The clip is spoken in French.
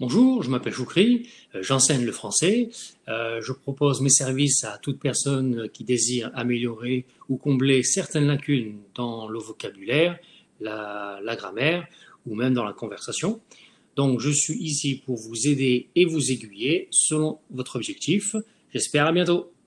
Bonjour, je m'appelle Choukri, euh, j'enseigne le français. Euh, je propose mes services à toute personne qui désire améliorer ou combler certaines lacunes dans le vocabulaire, la, la grammaire ou même dans la conversation. Donc je suis ici pour vous aider et vous aiguiller selon votre objectif. J'espère à bientôt.